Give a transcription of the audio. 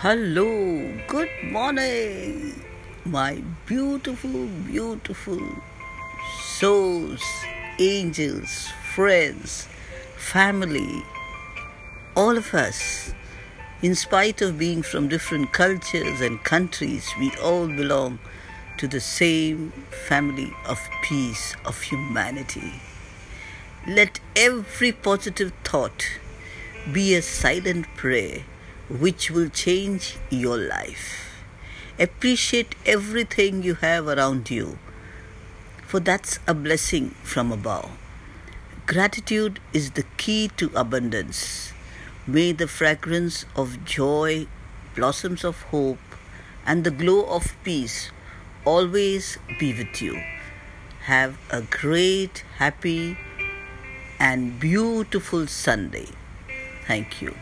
Hello, good morning, my beautiful, beautiful souls, angels, friends, family, all of us. In spite of being from different cultures and countries, we all belong to the same family of peace, of humanity. Let every positive thought be a silent prayer which will change your life. Appreciate everything you have around you, for that's a blessing from above. Gratitude is the key to abundance. May the fragrance of joy, blossoms of hope, and the glow of peace always be with you. Have a great, happy, and beautiful Sunday. Thank you.